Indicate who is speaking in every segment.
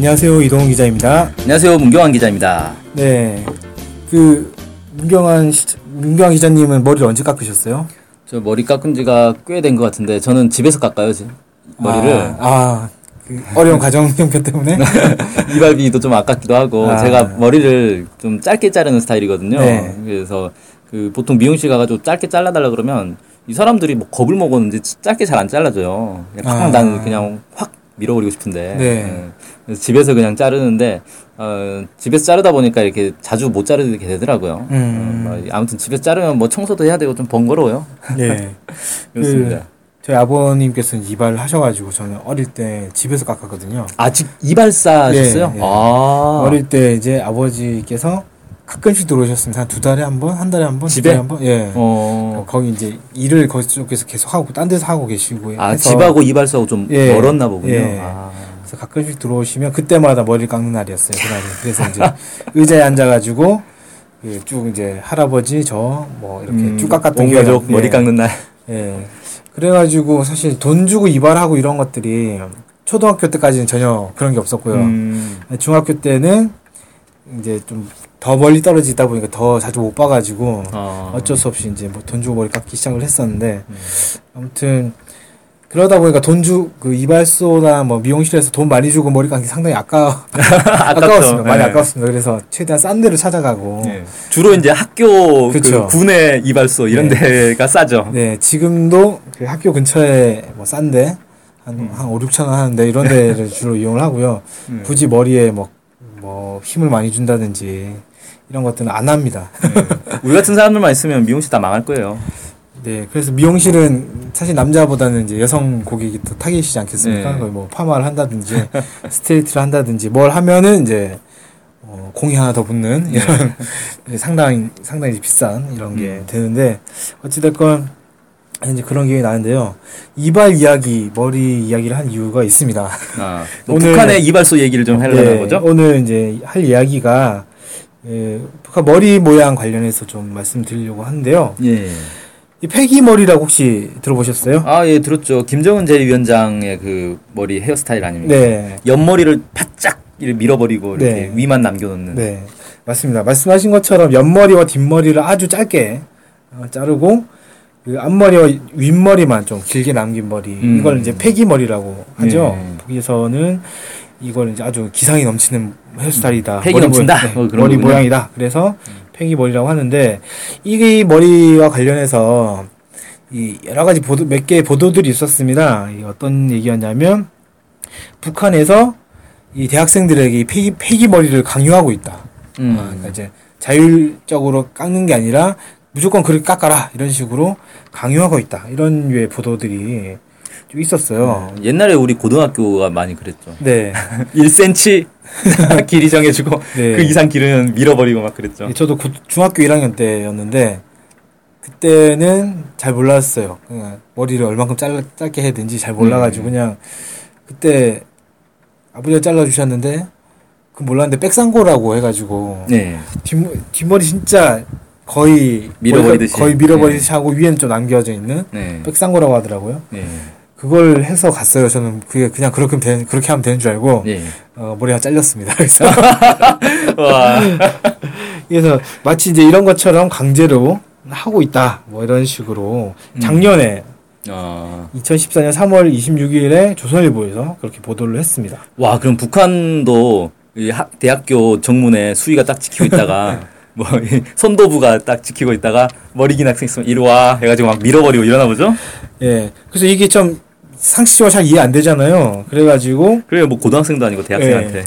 Speaker 1: 안녕하세요 이동훈 기자입니다.
Speaker 2: 안녕하세요 문경환 기자입니다.
Speaker 1: 네, 그 문경환 시, 문경환 기자님은 머리를 언제 깎으셨어요?
Speaker 2: 저 머리 깎은 지가 꽤 된 것 같은데 저는 집에서 깎아요 지금 머리를
Speaker 1: 아, 아, 그 어려운 가정 형편 때문에
Speaker 2: 이발비도 좀 아깝기도 하고
Speaker 1: 아.
Speaker 2: 제가 머리를 좀 짧게 자르는 스타일이거든요.
Speaker 1: 네.
Speaker 2: 그래서 그 보통 미용실 가가지고 짧게 잘라달라 그러면 이 사람들이 뭐 겁을 먹었는지 짧게 잘 안 잘라줘요. 그냥 팍
Speaker 1: 아.
Speaker 2: 나는 그냥 확 밀어버리고 싶은데
Speaker 1: 네.
Speaker 2: 예. 집에서 그냥 자르는데 어, 집에서 자르다 보니까 이렇게 자주 못 자르게 되더라고요.
Speaker 1: 음.
Speaker 2: 어, 뭐 아무튼 집에서 자르면 뭐 청소도 해야 되고 좀 번거로워요.
Speaker 1: 네,
Speaker 2: 그렇습니다.
Speaker 1: 저희 아버님께서는 이발을 하셔가지고 저는 어릴 때 집에서 깎았거든요.
Speaker 2: 아 직 이발사 하셨어요?
Speaker 1: 네, 네.
Speaker 2: 아.
Speaker 1: 어릴 때 이제 아버지께서 가끔씩 들어오셨습니다. 한 두 달에 한 번, 한 달에 한 번, 두
Speaker 2: 집에?
Speaker 1: 한 번. 예.
Speaker 2: 어.
Speaker 1: 거기 이제 일을 거기서 계속 하고 딴 데서 하고 계시고
Speaker 2: 아, 집하고 이발사하고 좀
Speaker 1: 예.
Speaker 2: 멀었나 보군요.
Speaker 1: 예.
Speaker 2: 아.
Speaker 1: 그래서 가끔씩 들어오시면 그때마다 머리를 깎는 날이었어요. 그날이. 그래서 이제 의자에 앉아가지고 그쭉 이제 할아버지 저 뭐 이렇게
Speaker 2: 음,
Speaker 1: 쭉 깎았던
Speaker 2: 온 가족
Speaker 1: 나-
Speaker 2: 머리
Speaker 1: 예.
Speaker 2: 깎는 날.
Speaker 1: 예. 그래가지고 사실 돈 주고 이발하고 이런 것들이 초등학교 때까지는 전혀 그런 게 없었고요.
Speaker 2: 음.
Speaker 1: 중학교 때는 이제 좀 더 멀리 떨어지다 보니까 더 자주 못 봐가지고
Speaker 2: 어.
Speaker 1: 어쩔 수 없이 이제 뭐 돈 주고 머리 깎기 시작을 했었는데
Speaker 2: 음.
Speaker 1: 아무튼 그러다 보니까 돈 주 그 이발소나 뭐 미용실에서 돈 많이 주고 머리 깎기 상당히 아까 아까웠습니다. 많이
Speaker 2: 네.
Speaker 1: 아까웠습니다. 그래서 최대한 싼 데로 찾아가고
Speaker 2: 예. 주로 이제 학교 그
Speaker 1: 그쵸.
Speaker 2: 군의 이발소 이런
Speaker 1: 네.
Speaker 2: 데가 싸죠.
Speaker 1: 네 지금도 그 학교 근처에 뭐 싼데 한, 한 5, 6천 원 하는데 이런 데를 주로 이용을 하고요.
Speaker 2: 음.
Speaker 1: 굳이 머리에 뭐, 뭐 힘을 많이 준다든지 이런 것들은 안 합니다.
Speaker 2: 우리 같은 사람들만 있으면 미용실 다 망할 거예요.
Speaker 1: 네, 그래서 미용실은 사실 남자보다는 이제 여성 고객이 더 타겟이지 않겠습니까?
Speaker 2: 네.
Speaker 1: 거의 뭐 파마를 한다든지 스트레이트를 한다든지 뭘 하면은 이제 어, 공이 하나 더 붙는 이런 상당히 상당히 비싼 이런 게
Speaker 2: 음.
Speaker 1: 되는데 어찌됐건 이제 그런 기억이 나는데요. 이발 이야기, 머리 이야기를 한 이유가 있습니다.
Speaker 2: 아. 뭐
Speaker 1: 오늘-
Speaker 2: 북한의 이발소 얘기를 좀 하려는
Speaker 1: 네,
Speaker 2: 거죠?
Speaker 1: 오늘 이제 할 이야기가 예, 북한 머리 모양 관련해서 좀 말씀드리려고 하는데요.
Speaker 2: 예.
Speaker 1: 이 폐기 머리라고 혹시 들어보셨어요?
Speaker 2: 아, 예, 들었죠. 김정은 제1위원장의 그 머리 헤어스타일 아닙니까?
Speaker 1: 네.
Speaker 2: 옆머리를 바짝 이렇게 밀어버리고 이렇게
Speaker 1: 네.
Speaker 2: 위만 남겨놓는.
Speaker 1: 네. 맞습니다. 말씀하신 것처럼 옆머리와 뒷머리를 아주 짧게 어, 자르고 그 앞머리와 윗머리만 좀 길게 남긴 머리.
Speaker 2: 음.
Speaker 1: 이걸 이제 폐기 머리라고 하죠.
Speaker 2: 네.
Speaker 1: 거기서는 이걸 이제 아주 기상이 넘치는 헤어스타일이다.
Speaker 2: 폐기
Speaker 1: 머리
Speaker 2: 넘친다?
Speaker 1: 모양-
Speaker 2: 어, 그런
Speaker 1: 머리. 모양이다. 그래서 폐기 머리라고 하는데 이 머리와 관련해서 이 여러 가지 보도 몇 개의 보도들이 있었습니다. 이 어떤 얘기였냐면 북한에서 이 대학생들에게 이 폐기 폐기 머리를 강요하고 있다.
Speaker 2: 음.
Speaker 1: 아, 그러니까 이제 자율적으로 깎는 게 아니라 무조건 그렇게 깎아라 이런 식으로 강요하고 있다. 이런 류의 보도들이 좀 있었어요.
Speaker 2: 옛날에 우리 고등학교가 많이 그랬죠.
Speaker 1: 네.
Speaker 2: 1cm 길이 정해주고
Speaker 1: 네.
Speaker 2: 그 이상 길은 밀어버리고 막 그랬죠.
Speaker 1: 예, 저도 고- 중학교 1학년 때였는데 그때는 잘 몰랐어요. 그냥 머리를 얼만큼 짧, 짧게 해야 되는지 잘 몰라가지고
Speaker 2: 음.
Speaker 1: 그냥 그때 아버지가 잘라주셨는데 그 몰랐는데 백상고라고 해가지고
Speaker 2: 네.
Speaker 1: 뒷머, 뒷머리 진짜 거의
Speaker 2: 밀어버리듯이.
Speaker 1: 거의 밀어버리듯이 하고 위에는 좀 남겨져 있는
Speaker 2: 네.
Speaker 1: 백상고라고 하더라고요.
Speaker 2: 네.
Speaker 1: 그걸 해서 갔어요. 저는 그게 그냥 그렇게 하면 되는, 그렇게 하면 되는 줄 알고
Speaker 2: 네.
Speaker 1: 어, 머리가 잘렸습니다. 그래서
Speaker 2: 와.
Speaker 1: 그래서 마치 이제 이런 것처럼 강제로 하고 있다. 뭐 이런 식으로 작년에
Speaker 2: 어.
Speaker 1: 2014년 3월 26일에 조선일보에서 그렇게 보도를 했습니다.
Speaker 2: 와, 그럼 북한도 대학교 정문에 수위가 딱 지키고 있다가 뭐이 선도부가 딱 지키고 있다가 머리 긴 학생 있으면 이리 와 해가지고 막 밀어버리고 이러나 보죠?
Speaker 1: 예. 그래서 이게 좀 상식적으로 잘 이해 안 되잖아요. 그래가지고
Speaker 2: 그래요, 뭐 고등학생도 아니고 대학생한테.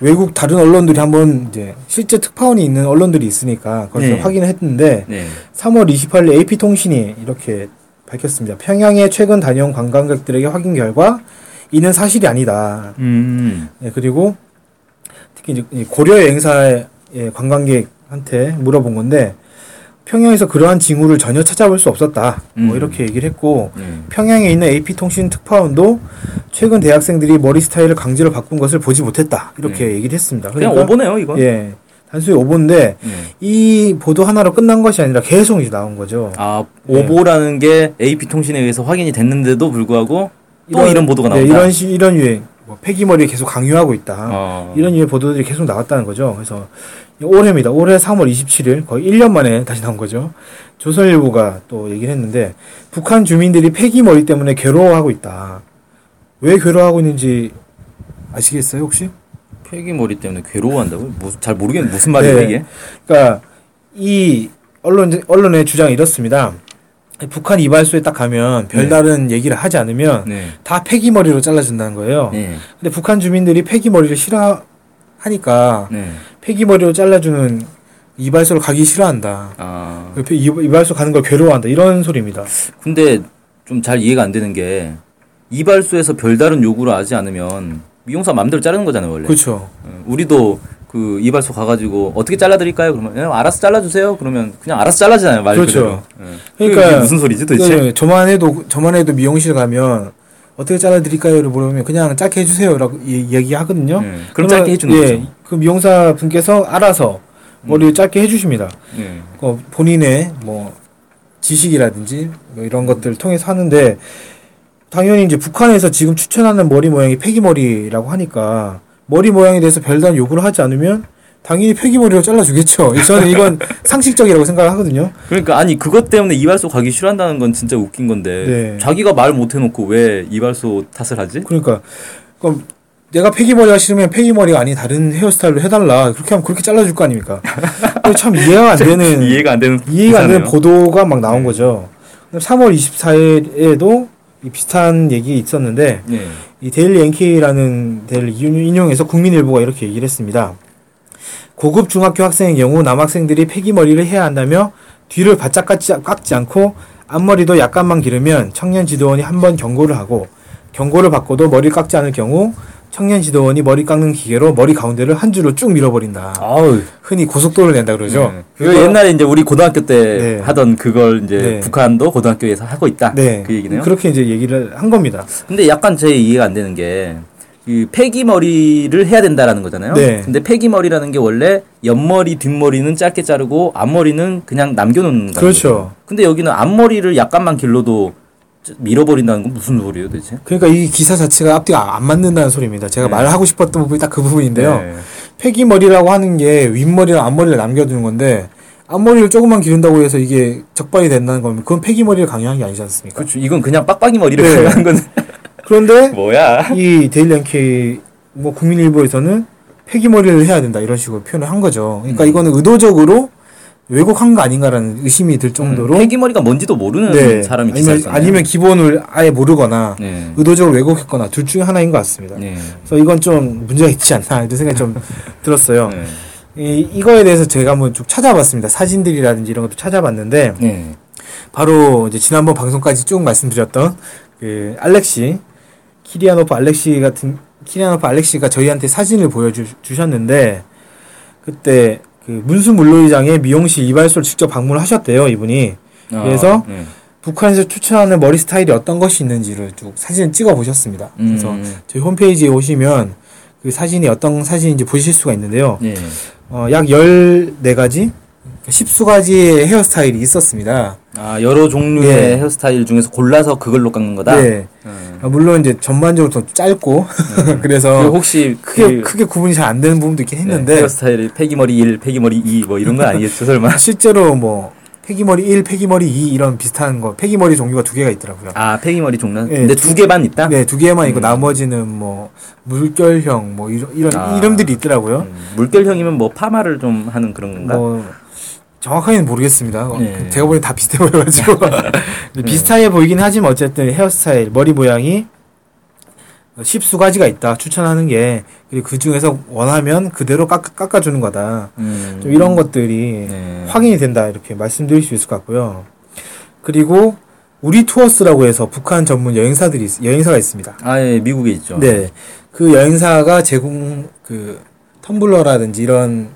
Speaker 1: 외국 다른 언론들이 한번 이제 실제 특파원이 있는 언론들이 있으니까 그걸 좀
Speaker 2: 네.
Speaker 1: 확인을 했는데
Speaker 2: 네.
Speaker 1: 3월 28일 AP통신이 이렇게 밝혔습니다. 평양에 최근 다녀온 관광객들에게 확인 결과 이는 사실이 아니다.
Speaker 2: 음.
Speaker 1: 네, 그리고 특히 이제 이 고려 여행사의 관광객 한테 물어본 건데 평양에서 그러한 징후를 전혀 찾아볼 수 없었다. 뭐
Speaker 2: 음.
Speaker 1: 이렇게 얘기를 했고
Speaker 2: 음.
Speaker 1: 평양에 있는 AP통신 특파원도 최근 대학생들이 머리 스타일을 강제로 바꾼 것을 보지 못했다. 이렇게 얘기를 했습니다.
Speaker 2: 그냥
Speaker 1: 그러니까
Speaker 2: 오보네요 이거.
Speaker 1: 예. 단순히 오보인데
Speaker 2: 예.
Speaker 1: 이 보도 하나로 끝난 것이 아니라 계속 이제 나온 거죠.
Speaker 2: 아
Speaker 1: 네.
Speaker 2: 오보라는 게 AP 통신에 의해서 확인이 됐는데도 불구하고 또 이런, 보도가
Speaker 1: 네,
Speaker 2: 나온다.
Speaker 1: 이런 시, 이런 유행, 뭐 폐기머리 계속 강요하고 있다.
Speaker 2: 어.
Speaker 1: 이런 유의 보도들이 계속 나왔다는 거죠. 그래서 올해입니다. 올해 3월 27일 거의 1년 만에 다시 나온 거죠. 조선일보가 또 얘기를 했는데 북한 주민들이 폐기머리 때문에 괴로워하고 있다. 왜 괴로워하고 있는지 아시겠어요 혹시?
Speaker 2: 폐기머리 때문에 괴로워한다고? 뭐, 잘 모르겠는데 무슨 말이에요
Speaker 1: 네.
Speaker 2: 이게?
Speaker 1: 그러니까 이 언론 언론의 주장이 이렇습니다. 북한 이발소에 딱 가면 별다른 얘기를 하지 않으면
Speaker 2: 네.
Speaker 1: 다 폐기머리로 잘라준다는 거예요.
Speaker 2: 네.
Speaker 1: 근데 북한 주민들이 폐기머리를 싫어하니까
Speaker 2: 네.
Speaker 1: 폐기머리로 잘라주는 이발소를 가기 싫어한다.
Speaker 2: 아.
Speaker 1: 그 이- 이발소 가는 걸 괴로워한다. 이런 소리입니다.
Speaker 2: 근데 좀 잘 이해가 안 되는 게 이발소에서 별다른 요구를 하지 않으면 미용사 마음대로 자르는 거잖아요 원래.
Speaker 1: 그렇죠.
Speaker 2: 어, 우리도 그 이발소 가가지고 어떻게 잘라드릴까요? 그러면 예, 알아서 잘라주세요. 그러면 그냥 알아서 잘라잖아요 말
Speaker 1: 그렇죠.
Speaker 2: 그대로. 예.
Speaker 1: 그러니까
Speaker 2: 무슨 소리지 도대체?
Speaker 1: 네, 저만 해도 저만 해도 미용실 가면 어떻게 잘라드릴까요를 물어보면 그냥 짧게 해주세요라고 이- 얘기하거든요.
Speaker 2: 예. 그럼 짧게 해주는
Speaker 1: 예,
Speaker 2: 거죠. 음.
Speaker 1: 그 미용사 분께서 알아서 머리를 짧게 해주십니다.
Speaker 2: 예.
Speaker 1: 그 본인의 뭐 지식이라든지 뭐 이런 것들을 통해서 하는데 당연히 이제 북한에서 지금 추천하는 머리 모양이 폐기 머리라고 하니까 머리 모양에 대해서 별다른 요구를 하지 않으면 당연히 폐기머리로 잘라주겠죠. 저는 이건 상식적이라고 생각을 하거든요.
Speaker 2: 그러니까 아니 그것 때문에 이발소 가기 싫어한다는 건 진짜 웃긴 건데
Speaker 1: 네.
Speaker 2: 자기가 말 못 해놓고 왜 이발소 탓을 하지?
Speaker 1: 그러니까 그럼 내가 패기머리가 싫으면 패기머리가 아닌 다른 헤어스타일로 해달라. 그렇게 하면 그렇게 잘라줄 거 아닙니까? 참 이해가 안 되는
Speaker 2: 이해가 안 되는
Speaker 1: 이해가 안 되는. 보도가 막 나온 거죠. 3월 24일에도 비슷한 얘기 있었는데
Speaker 2: 예.
Speaker 1: 이 데일리 NK라는 데를 인용해서 국민일보가 이렇게 얘기를 했습니다. 고급 중학교 학생의 경우 남학생들이 패기머리를 해야 한다며 뒤를 바짝 깎지, 않고 앞머리도 약간만 기르면 청년 지도원이 한 번 경고를 하고 경고를 받고도 머리를 깎지 않을 경우 청년 지도원이 머리 깎는 기계로 머리 가운데를 한 줄로 쭉 밀어버린다.
Speaker 2: 아우
Speaker 1: 흔히 고속도로를 낸다 그러죠.
Speaker 2: 네. 그 옛날에 이제 우리 고등학교 때
Speaker 1: 네.
Speaker 2: 하던 그걸 이제
Speaker 1: 네.
Speaker 2: 북한도 고등학교에서 하고 있다.
Speaker 1: 네.
Speaker 2: 그 얘기네요.
Speaker 1: 그렇게 이제 얘기를 한 겁니다.
Speaker 2: 근데 약간 제 이해가 안 되는 게, 이 폐기머리를 해야 된다라는 거잖아요.
Speaker 1: 네.
Speaker 2: 근데 폐기머리라는 게 원래 옆머리, 뒷머리는 짧게 자르고 앞머리는 그냥 남겨놓는 거죠.
Speaker 1: 그렇죠.
Speaker 2: 근데 여기는 앞머리를 약간만 길러도 밀어버린다는 건 무슨 소리예요, 도대체?
Speaker 1: 그러니까 이 기사 자체가 앞뒤가 안 맞는다는 소리입니다. 제가
Speaker 2: 네.
Speaker 1: 말하고 싶었던 부분이 딱 그 부분인데요.
Speaker 2: 네.
Speaker 1: 폐기머리라고 하는 게 윗머리랑 앞머리를 남겨두는 건데 앞머리를 조금만 기른다고 해서 이게 적발이 된다는 거면 그건 폐기머리를 강요한 게 아니지 않습니까?
Speaker 2: 그렇죠. 이건 그냥 빡빡이 머리를
Speaker 1: 네.
Speaker 2: 한 건데.
Speaker 1: 그런데
Speaker 2: 뭐야?
Speaker 1: 이 데일리 NK 뭐 국민일보에서는 폐기머리를 해야 된다 이런 식으로 표현을 한 거죠. 그러니까
Speaker 2: 음.
Speaker 1: 이거는 의도적으로 왜곡한 거 아닌가라는 의심이 들 정도로
Speaker 2: 패기머리가 뭔지도 모르는
Speaker 1: 네.
Speaker 2: 사람이
Speaker 1: 아니면. 아니면 기본을 아예 모르거나
Speaker 2: 네.
Speaker 1: 의도적으로 왜곡했거나 둘 중에 하나인 것 같습니다.
Speaker 2: 네.
Speaker 1: 그래서 이건 좀 문제가 있지 않나 이런 생각이 좀 들었어요.
Speaker 2: 네.
Speaker 1: 이, 이거에 대해서 제가 한번 쭉 찾아봤습니다. 사진들이라든지 이런 것도 찾아봤는데
Speaker 2: 네.
Speaker 1: 바로 이제 지난번 방송까지 쭉 말씀드렸던 그 알렉시 키리아노프 알렉시 같은 키리아노프 알렉시가 저희한테 사진을 보여주셨는데 그때 그 문수 물로이장의 미용실 이발소를 직접 방문하셨대요 이분이 그래서
Speaker 2: 아, 네.
Speaker 1: 북한에서 추천하는 머리 스타일이 어떤 것이 있는지를 쭉 사진을 찍어 보셨습니다. 그래서
Speaker 2: 음.
Speaker 1: 저희 홈페이지에 오시면 그 사진이 어떤 사진인지 보실 수가 있는데요.
Speaker 2: 네.
Speaker 1: 어, 약 14가지? 10수가지의 헤어스타일이 있었습니다.
Speaker 2: 아 여러 종류의
Speaker 1: 네.
Speaker 2: 헤어스타일 중에서 골라서 그걸로 깎는 거다.
Speaker 1: 네.
Speaker 2: 음.
Speaker 1: 아, 물론 이제 전반적으로 더 짧고, 그래서
Speaker 2: 그리고 혹시
Speaker 1: 크게,
Speaker 2: 그,
Speaker 1: 크게 구분이 잘 안 되는 부분도 있긴
Speaker 2: 네,
Speaker 1: 했는데,
Speaker 2: 헤어스타일이 폐기머리 1, 폐기머리 2 뭐 이런 건 아니겠죠 설마?
Speaker 1: 실제로 뭐, 폐기머리 1, 폐기머리 2 이런 비슷한 거, 폐기머리 종류가 두 개가 있더라고요.
Speaker 2: 아 폐기머리 종류.
Speaker 1: 네,
Speaker 2: 근데
Speaker 1: 두-
Speaker 2: 두 개만 있다.
Speaker 1: 네, 두 개만 있고
Speaker 2: 음.
Speaker 1: 나머지는 뭐, 물결형, 뭐, 이런, 이런
Speaker 2: 아.
Speaker 1: 이름들이 있더라고요.
Speaker 2: 음, 물결형이면 뭐 파마를 좀 하는 그런 건가?
Speaker 1: 뭐 정확하게는 모르겠습니다. 어,
Speaker 2: 네.
Speaker 1: 제가 보기엔 다 비슷해 보여가지고 비슷하게 보이긴 하지만 어쨌든 헤어스타일 머리 모양이 십수가지가 있다 추천하는 게 그리고 그 중에서 원하면 그대로 깎, 깎아 주는 거다.
Speaker 2: 음.
Speaker 1: 좀 이런 것들이
Speaker 2: 네.
Speaker 1: 확인이 된다 이렇게 말씀드릴 수 있을 것 같고요. 그리고 우리 투어스라고 해서 북한 전문 여행사들이 있- 여행사가 있습니다.
Speaker 2: 아 예 미국에 있죠.
Speaker 1: 네, 그 여행사가 제공 그 텀블러라든지 이런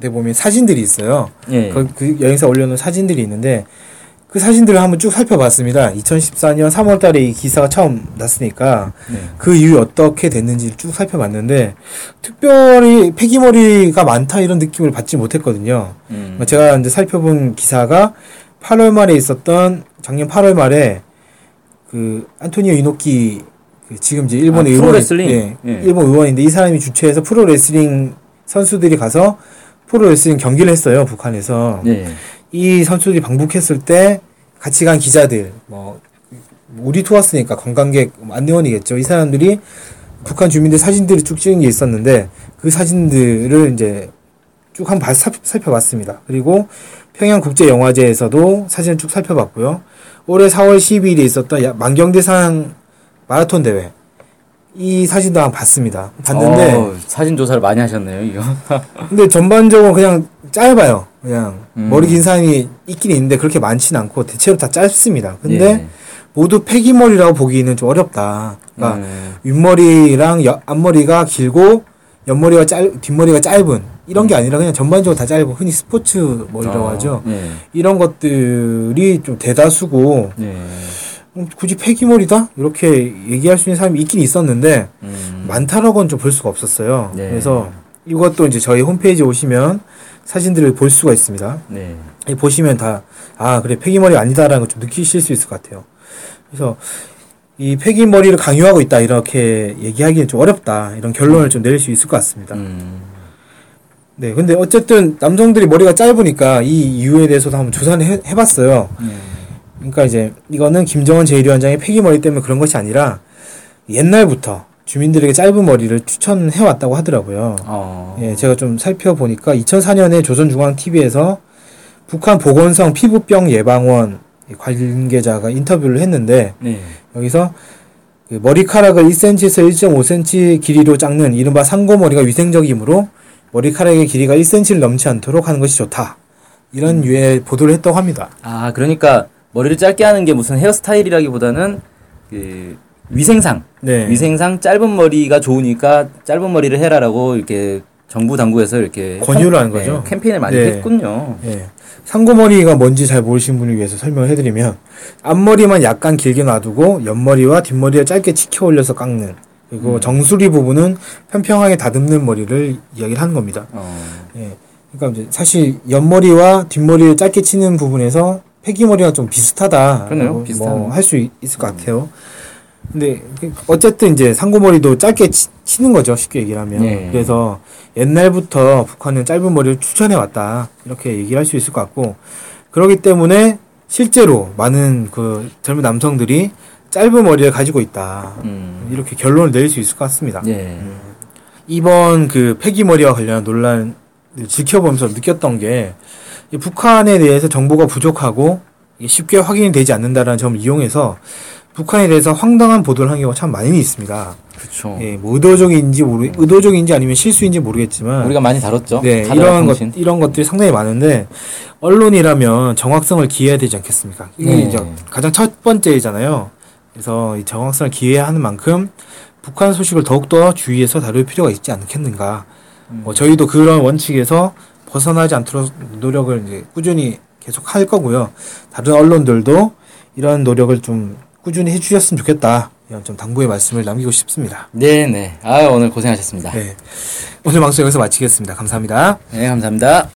Speaker 1: 보면 사진들이 있어요.
Speaker 2: 예.
Speaker 1: 그, 그 여행사 올려놓은 사진들이 있는데 그 사진들을 한번 쭉 살펴봤습니다. 2014년 3월달에 이 기사가 처음 났으니까
Speaker 2: 네.
Speaker 1: 그 이후에 어떻게 됐는지를 쭉 살펴봤는데 특별히 폐기머리가 많다 이런 느낌을 받지 못했거든요.
Speaker 2: 음.
Speaker 1: 제가 이제 살펴본 기사가 8월 말에 있었던 작년 8월 말에 그 안토니오 이노키 그 지금 이제 일본의
Speaker 2: 아,
Speaker 1: 의원
Speaker 2: 프로레슬링?
Speaker 1: 예,
Speaker 2: 예.
Speaker 1: 일본 의원인데 이 사람이 주최해서 프로 레슬링 선수들이 가서 프로레슬링 경기를 했어요 북한에서
Speaker 2: 네.
Speaker 1: 이 선수들이 방북했을 때 같이 간 기자들 뭐 우리 투어스니까 관광객 안내원이겠죠 이 사람들이 북한 주민들 사진들을 쭉 찍은 게 있었는데 그 사진들을 이제 쭉 한번 살- 살펴봤습니다. 그리고 평양국제영화제에서도 사진을 쭉 살펴봤고요. 올해 4월 12일에 있었던 야- 만경대상 마라톤 대회 이 사진도 한번 봤습니다. 봤는데
Speaker 2: 어, 사진 조사를 많이 하셨네요, 이거.
Speaker 1: 근데 전반적으로 그냥 짧아요. 그냥
Speaker 2: 음.
Speaker 1: 머리 긴 사람이 있긴 있는데 그렇게 많지는 않고 대체로 다 짧습니다. 근데
Speaker 2: 예.
Speaker 1: 모두 폐기머리라고 보기는 좀 어렵다. 그러니까
Speaker 2: 음.
Speaker 1: 윗머리랑 여- 앞머리가 길고 옆머리가 짧 뒷머리가 짧은 이런 게 아니라 그냥 전반적으로 다 짧고 흔히 스포츠 머리라고
Speaker 2: 어,
Speaker 1: 하죠.
Speaker 2: 예.
Speaker 1: 이런 것들이 좀 대다수고
Speaker 2: 예.
Speaker 1: 음, 굳이 폐기머리다 이렇게 얘기할 수 있는 사람이 있긴 있었는데
Speaker 2: 음.
Speaker 1: 많다라고는 좀 볼 수가 없었어요.
Speaker 2: 네.
Speaker 1: 그래서 이것도 이제 저희 홈페이지 오시면 사진들을 볼 수가 있습니다.
Speaker 2: 네.
Speaker 1: 이 보시면 다, 아, 그래, 폐기머리 아니다라는 걸 좀 느끼실 수 있을 것 같아요. 그래서, 이 폐기머리를 강요하고 있다, 이렇게 얘기하기는 좀 어렵다, 이런 결론을 좀 내릴 수 있을 것 같습니다.
Speaker 2: 음.
Speaker 1: 네, 근데 어쨌든 남성들이 머리가 짧으니까 이 이유에 대해서도 한번 조사를 해, 해봤어요.
Speaker 2: 예.
Speaker 1: 그러니까 이제 이거는 김정은 제1위원장의 폐기머리 때문에 그런 것이 아니라 옛날부터 주민들에게 짧은 머리를 추천해 왔다고 하더라고요.
Speaker 2: 어.
Speaker 1: 예, 제가 좀 살펴보니까 2004년에 조선중앙TV에서 북한 보건성 피부병 예방원 관계자가 인터뷰를 했는데
Speaker 2: 네.
Speaker 1: 여기서 그 머리카락을 1cm에서 1.5cm 길이로 깎는 이른바 상고머리가 위생적이므로 머리카락의 길이가 1cm를 넘지 않도록 하는 것이 좋다. 이런 유의 보도를 했다고 합니다.
Speaker 2: 아, 그러니까 머리를 짧게 하는 게 무슨 헤어스타일이라기보다는 그 위생상,
Speaker 1: 네.
Speaker 2: 위생상 짧은 머리가 좋으니까 짧은 머리를 해라라고 이렇게 정부 당국에서 이렇게
Speaker 1: 권유를
Speaker 2: 캠-
Speaker 1: 거죠.
Speaker 2: 네, 캠페인을 많이
Speaker 1: 네.
Speaker 2: 했군요.
Speaker 1: 예. 상고머리가 뭔지 잘 모르시는 분을 위해서 설명을 해드리면 앞머리만 약간 길게 놔두고 옆머리와 뒷머리를 짧게 치켜 올려서 깎는 그리고 정수리 부분은 평평하게 다듬는 머리를 이야기를 하는 겁니다.
Speaker 2: 어.
Speaker 1: 예. 그러니까 이제 사실 옆머리와 뒷머리를 짧게 치는 부분에서 폐기머리가 좀 비슷하다.
Speaker 2: 그러네요. 비슷하네요.
Speaker 1: 뭐할 수 있을 것 같아요. 근데 그 어쨌든 이제 상고머리도 짧게 치, 치는 거죠. 쉽게 얘기를 하면.
Speaker 2: 예.
Speaker 1: 그래서 옛날부터 북한은 짧은 머리를 추천해 왔다. 이렇게 얘기를 할수 있을 것 같고 그렇기 때문에 실제로 많은 그 젊은 남성들이 짧은 머리를 가지고 있다.
Speaker 2: 음.
Speaker 1: 이렇게 결론을 내릴 수 있을 것 같습니다.
Speaker 2: 예.
Speaker 1: 이번 그 폐기머리와 관련한 논란을 지켜보면서 느꼈던 게, 이 북한에 대해서 정보가 부족하고 쉽게 확인이 되지 않는다라는 점을 이용해서 북한에 대해서 황당한 보도를 하는 경우가 참 많이 있습니다.
Speaker 2: 그렇죠.
Speaker 1: 예, 뭐 의도적인지 모르, 의도적인지 아니면 실수인지 모르겠지만,
Speaker 2: 우리가 많이 다뤘죠.
Speaker 1: 네, 이런 것. 이런 것들이 상당히 많은데, 언론이라면 정확성을 기해야 되지 않겠습니까? 이게
Speaker 2: 네.
Speaker 1: 이제 가장 첫 번째잖아요. 그래서 이 정확성을 기해야 하는 만큼 북한 소식을 더욱더 주의해서 다룰 필요가 있지 않겠는가.
Speaker 2: 음.
Speaker 1: 뭐 저희도 그런 원칙에서 벗어나지 않도록 노력을 이제 꾸준히 계속 할 거고요. 다른 언론들도 이런 노력을 좀 꾸준히 해주셨으면 좋겠다. 이런 좀 당부의 말씀을 남기고 싶습니다.
Speaker 2: 네, 네. 아, 오늘 고생하셨습니다. 네,
Speaker 1: 네. 오늘 방송 여기서 마치겠습니다. 감사합니다.
Speaker 2: 감사합니다.